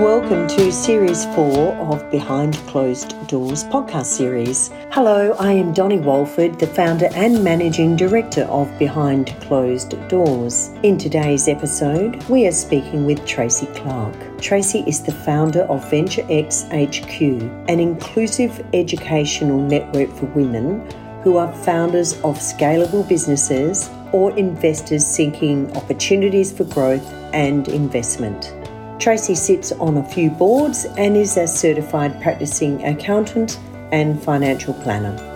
welcome to Series 4 of Behind Closed Doors podcast series. Hello, I am Donny Walford, the founder and managing director of Behind Closed Doors. In today's episode, we are speaking with Tracie Clark. Tracie is the founder of Venture X HQ, an inclusive educational network for women who are founders of scalable businesses or investors seeking opportunities for growth and investment. Tracie sits on a few boards and is a certified practicing accountant and financial planner.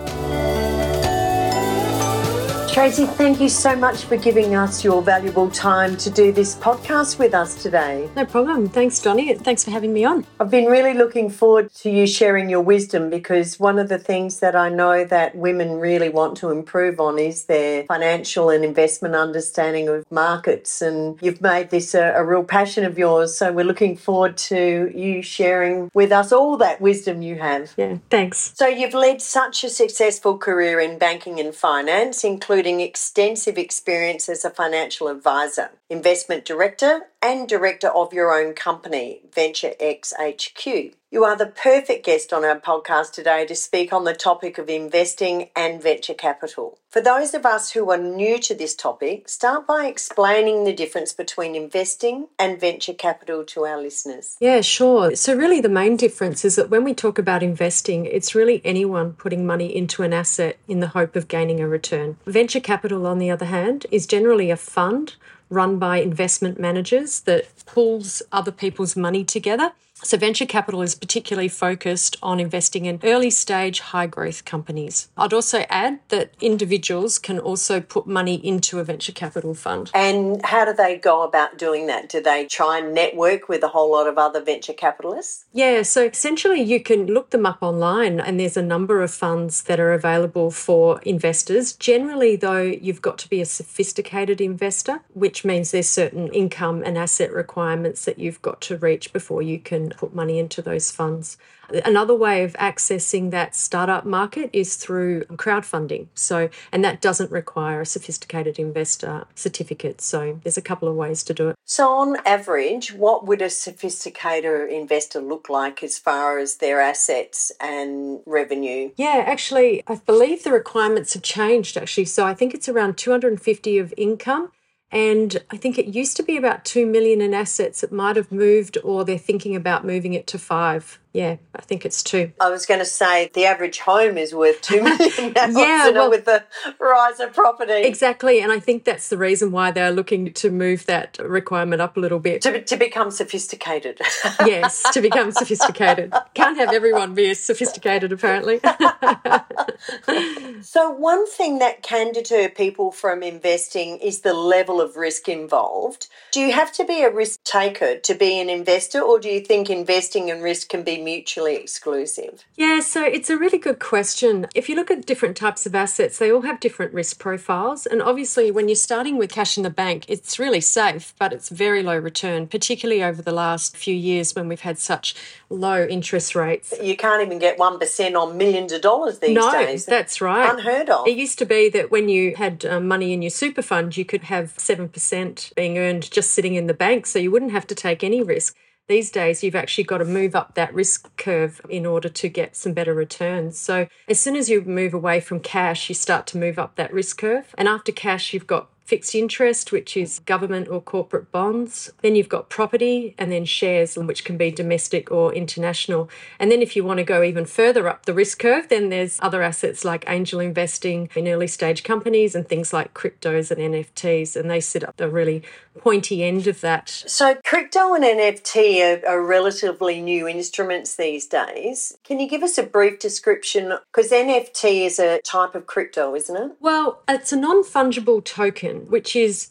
Tracie, thank you so much for giving us your valuable time to do this podcast with us today. No problem. Thanks, Donny. Thanks for having me on. I've been really looking forward to you sharing your wisdom because one of the things that I know that women really want to improve on is their financial and investment understanding of markets. And you've made this a, a real passion of yours. So we're looking forward to you sharing with us all that wisdom you have. Yeah, thanks. So you've led such a successful career in banking and finance, including including extensive experience as a financial advisor, investment director, and director of your own company, Venture X HQ. You are the perfect guest on our podcast today to speak on the topic of investing and venture capital. For those of us who are new to this topic, start by explaining the difference between investing and venture capital to our listeners. Yeah, sure. So, really, the main difference is that when we talk about investing, it's really anyone putting money into an asset in the hope of gaining a return. Venture capital, on the other hand, is generally a fund run by investment managers that pulls other people's money together so, venture capital is particularly focused on investing in early stage, high growth companies. I'd also add that individuals can also put money into a venture capital fund. And how do they go about doing that? Do they try and network with a whole lot of other venture capitalists? Yeah, so essentially you can look them up online, and there's a number of funds that are available for investors. Generally, though, you've got to be a sophisticated investor, which means there's certain income and asset requirements that you've got to reach before you can put money into those funds. Another way of accessing that startup market is through crowdfunding. So, and that doesn't require a sophisticated investor certificate. So, there's a couple of ways to do it. So, on average, what would a sophisticated investor look like as far as their assets and revenue? Yeah, actually, I believe the requirements have changed actually. So, I think it's around 250 of income and I think it used to be about 2 million in assets. It might have moved, or they're thinking about moving it to five yeah, I think it's two. I was going to say the average home is worth two million now. yeah, well, with the rise of property. Exactly, and I think that's the reason why they're looking to move that requirement up a little bit to, to become sophisticated. yes, to become sophisticated. Can't have everyone be as sophisticated, apparently. so one thing that can deter people from investing is the level of risk involved. Do you have to be a risk taker to be an investor, or do you think investing and risk can be mutually exclusive? Yeah, so it's a really good question. If you look at different types of assets, they all have different risk profiles. And obviously, when you're starting with cash in the bank, it's really safe, but it's very low return, particularly over the last few years when we've had such low interest rates. You can't even get 1% on millions of dollars these no, days. that's right. Unheard of. It used to be that when you had um, money in your super fund, you could have 7% being earned just sitting in the bank, so you wouldn't have to take any risk. These days, you've actually got to move up that risk curve in order to get some better returns. So, as soon as you move away from cash, you start to move up that risk curve. And after cash, you've got fixed interest, which is government or corporate bonds. Then you've got property and then shares, which can be domestic or international. And then if you want to go even further up the risk curve, then there's other assets like angel investing in early stage companies and things like cryptos and NFTs. And they sit up the really pointy end of that. So crypto and NFT are, are relatively new instruments these days. Can you give us a brief description? Because NFT is a type of crypto, isn't it? Well, it's a non fungible token which is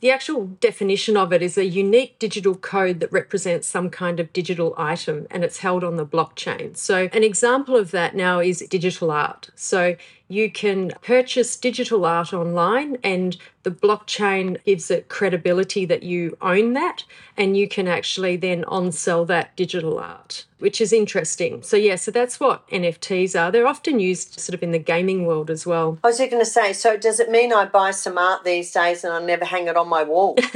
the actual definition of it is a unique digital code that represents some kind of digital item and it's held on the blockchain. So, an example of that now is digital art. So, you can purchase digital art online and the blockchain gives it credibility that you own that and you can actually then on sell that digital art which is interesting. So yeah so that's what nfts are. They're often used sort of in the gaming world as well. I was going to say so does it mean i buy some art these days and i never hang it on my wall?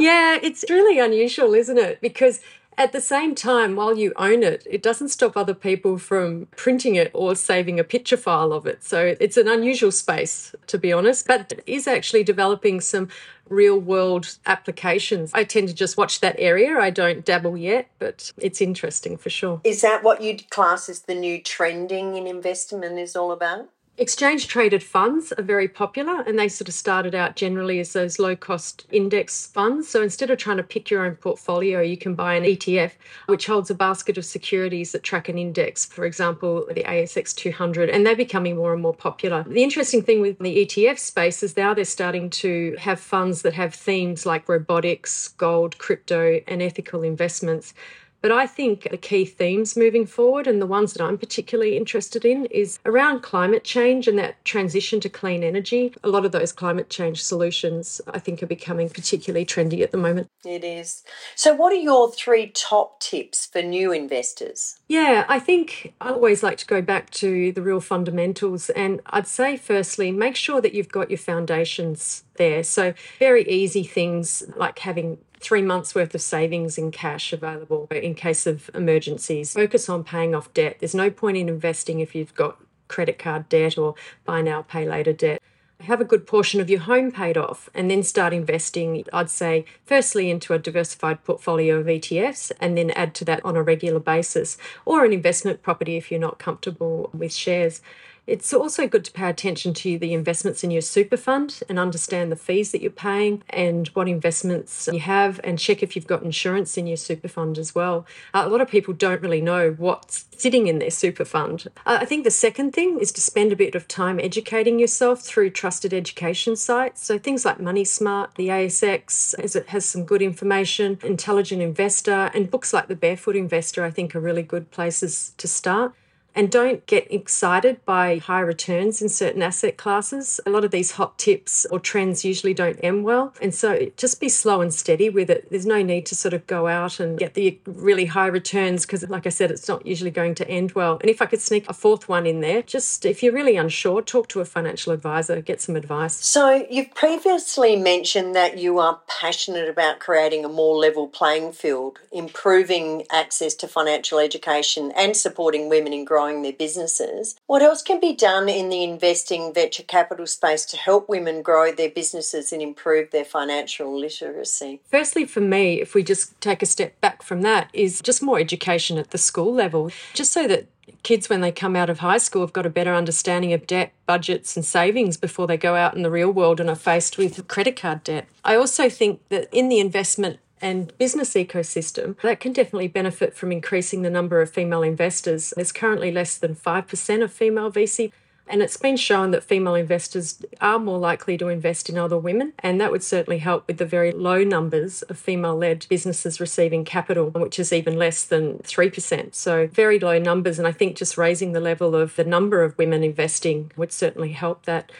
Yeah it's really unusual isn't it? Because At the same time, while you own it, it doesn't stop other people from printing it or saving a picture file of it. So it's an unusual space, to be honest, but it is actually developing some real world applications. I tend to just watch that area. I don't dabble yet, but it's interesting for sure. Is that what you'd class as the new trending in investment is all about? Exchange traded funds are very popular and they sort of started out generally as those low cost index funds. So instead of trying to pick your own portfolio, you can buy an ETF which holds a basket of securities that track an index, for example, the ASX 200, and they're becoming more and more popular. The interesting thing with the ETF space is now they're starting to have funds that have themes like robotics, gold, crypto, and ethical investments. But I think the key themes moving forward, and the ones that I'm particularly interested in, is around climate change and that transition to clean energy. A lot of those climate change solutions, I think, are becoming particularly trendy at the moment. It is. So, what are your three top tips for new investors? Yeah, I think I always like to go back to the real fundamentals. And I'd say, firstly, make sure that you've got your foundations there. So, very easy things like having three months worth of savings in cash available in case of emergencies. Focus on paying off debt. There's no point in investing if you've got credit card debt or buy now, pay later debt. Have a good portion of your home paid off and then start investing, I'd say, firstly into a diversified portfolio of ETFs and then add to that on a regular basis, or an investment property if you're not comfortable with shares. It's also good to pay attention to the investments in your super fund and understand the fees that you're paying and what investments you have and check if you've got insurance in your super fund as well. Uh, a lot of people don't really know what's sitting in their super fund. Uh, I think the second thing is to spend a bit of time educating yourself through trusted education sites. So things like Money Smart, the ASX, as it has some good information, Intelligent Investor, and books like The Barefoot Investor, I think are really good places to start and don't get excited by high returns in certain asset classes. A lot of these hot tips or trends usually don't end well. And so just be slow and steady with it. There's no need to sort of go out and get the really high returns because, like I said, it's not usually going to end well. And if I could sneak a fourth one in there, just if you're really unsure, talk to a financial advisor, get some advice. So you've previously mentioned that you are passionate about creating a more level playing field, improving access to financial education, and supporting women in growth growing their businesses. What else can be done in the investing venture capital space to help women grow their businesses and improve their financial literacy? Firstly, for me, if we just take a step back from that, is just more education at the school level, just so that kids, when they come out of high school, have got a better understanding of debt, budgets, and savings before they go out in the real world and are faced with credit card debt. I also think that in the investment and business ecosystem, that can definitely benefit from increasing the number of female investors. There's currently less than 5% of female VC. And it's been shown that female investors are more likely to invest in other women, and that would certainly help with the very low numbers of female led businesses receiving capital, which is even less than 3%. So, very low numbers. And I think just raising the level of the number of women investing would certainly help that.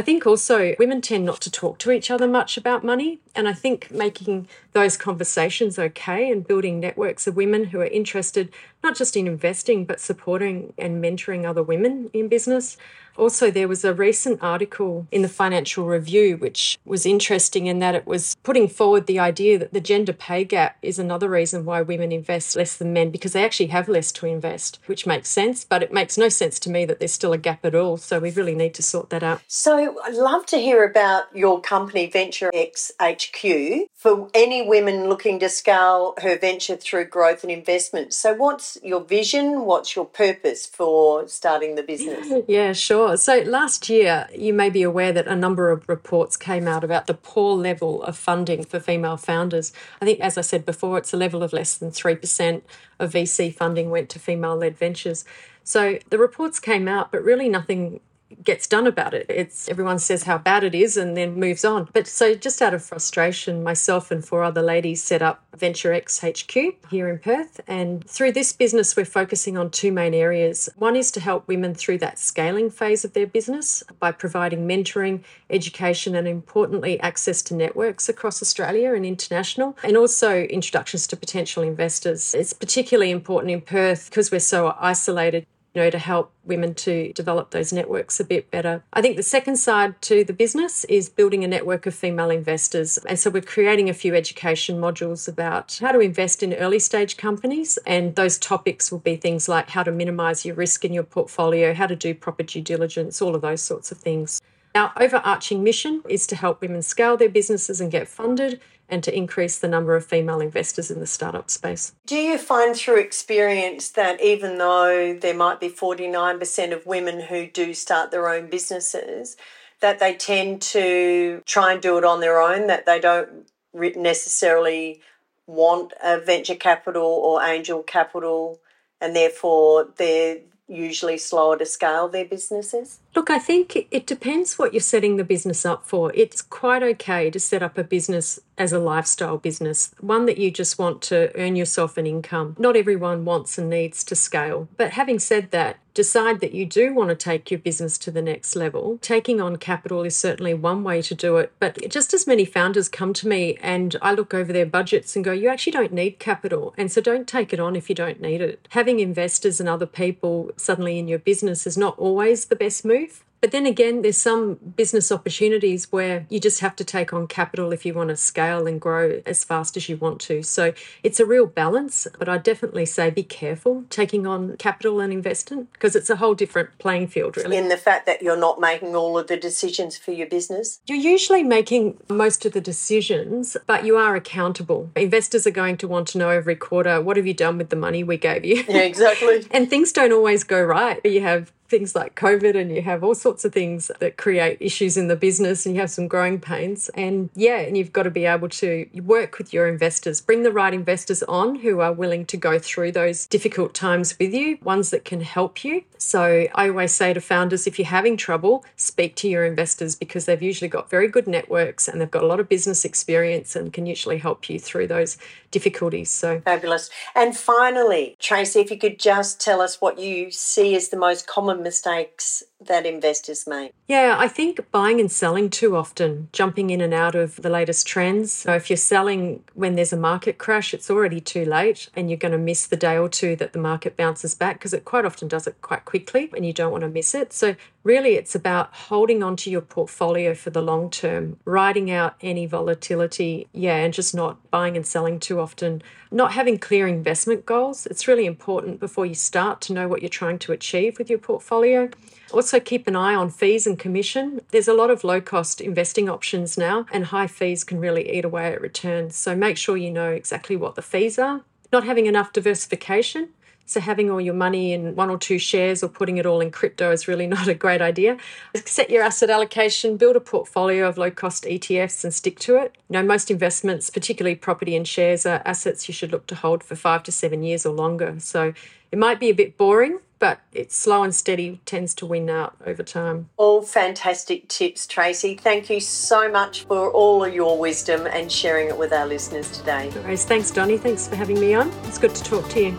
I think also women tend not to talk to each other much about money. And I think making those conversations okay and building networks of women who are interested not just in investing, but supporting and mentoring other women in business. Also, there was a recent article in the Financial Review which was interesting in that it was putting forward the idea that the gender pay gap is another reason why women invest less than men because they actually have less to invest, which makes sense. But it makes no sense to me that there's still a gap at all. So we really need to sort that out. So I'd love to hear about your company, Venture X HQ, for any women looking to scale her venture through growth and investment. So, what's your vision? What's your purpose for starting the business? Yeah, sure. Oh, so last year, you may be aware that a number of reports came out about the poor level of funding for female founders. I think, as I said before, it's a level of less than 3% of VC funding went to female led ventures. So the reports came out, but really nothing gets done about it. It's everyone says how bad it is and then moves on. But so just out of frustration, myself and four other ladies set up Venture X HQ here in Perth. And through this business, we're focusing on two main areas. One is to help women through that scaling phase of their business by providing mentoring, education, and importantly, access to networks across Australia and international, and also introductions to potential investors. It's particularly important in Perth because we're so isolated you know, to help women to develop those networks a bit better. I think the second side to the business is building a network of female investors. And so we're creating a few education modules about how to invest in early stage companies. And those topics will be things like how to minimize your risk in your portfolio, how to do proper due diligence, all of those sorts of things. Our overarching mission is to help women scale their businesses and get funded and to increase the number of female investors in the startup space. Do you find through experience that even though there might be 49% of women who do start their own businesses, that they tend to try and do it on their own, that they don't necessarily want a venture capital or angel capital, and therefore they're usually slower to scale their businesses? Look, I think it depends what you're setting the business up for. It's quite okay to set up a business as a lifestyle business, one that you just want to earn yourself an income. Not everyone wants and needs to scale. But having said that, decide that you do want to take your business to the next level. Taking on capital is certainly one way to do it. But just as many founders come to me and I look over their budgets and go, you actually don't need capital. And so don't take it on if you don't need it. Having investors and other people suddenly in your business is not always the best move. But then again, there's some business opportunities where you just have to take on capital if you want to scale and grow as fast as you want to. So it's a real balance, but I definitely say be careful taking on capital and investment because it's a whole different playing field, really. In the fact that you're not making all of the decisions for your business? You're usually making most of the decisions, but you are accountable. Investors are going to want to know every quarter what have you done with the money we gave you? Yeah, exactly. and things don't always go right. You have things like COVID and you have all sorts of things that create issues in the business and you have some growing pains. And yeah, and you've got to be able to work with your investors, bring the right investors on who are willing to go through those difficult times with you, ones that can help you. So I always say to founders if you're having trouble, speak to your investors because they've usually got very good networks and they've got a lot of business experience and can usually help you through those difficulties. So fabulous. And finally, Tracie, if you could just tell us what you see as the most common mistakes that investors make? Yeah, I think buying and selling too often, jumping in and out of the latest trends. So if you're selling when there's a market crash, it's already too late and you're going to miss the day or two that the market bounces back because it quite often does it quite quickly and you don't want to miss it. So really it's about holding onto your portfolio for the long term, riding out any volatility, yeah, and just not buying and selling too often. Not having clear investment goals. It's really important before you start to know what you're trying to achieve with your portfolio. Also, keep an eye on fees and commission. There's a lot of low cost investing options now, and high fees can really eat away at returns. So, make sure you know exactly what the fees are. Not having enough diversification. So, having all your money in one or two shares or putting it all in crypto is really not a great idea. Set your asset allocation, build a portfolio of low cost ETFs and stick to it. You know, most investments, particularly property and shares, are assets you should look to hold for five to seven years or longer. So, it might be a bit boring, but it's slow and steady tends to win out over time. All fantastic tips, Tracie. Thank you so much for all of your wisdom and sharing it with our listeners today. Anyways, thanks, Donny. Thanks for having me on. It's good to talk to you.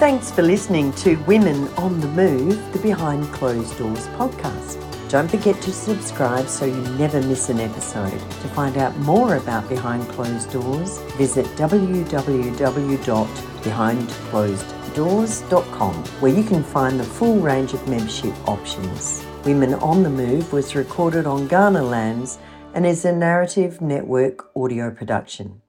Thanks for listening to Women on the Move, the Behind Closed Doors podcast. Don't forget to subscribe so you never miss an episode. To find out more about Behind Closed Doors, visit www.behindcloseddoors.com where you can find the full range of membership options. Women on the Move was recorded on Kaurna lands and is a narrative network audio production.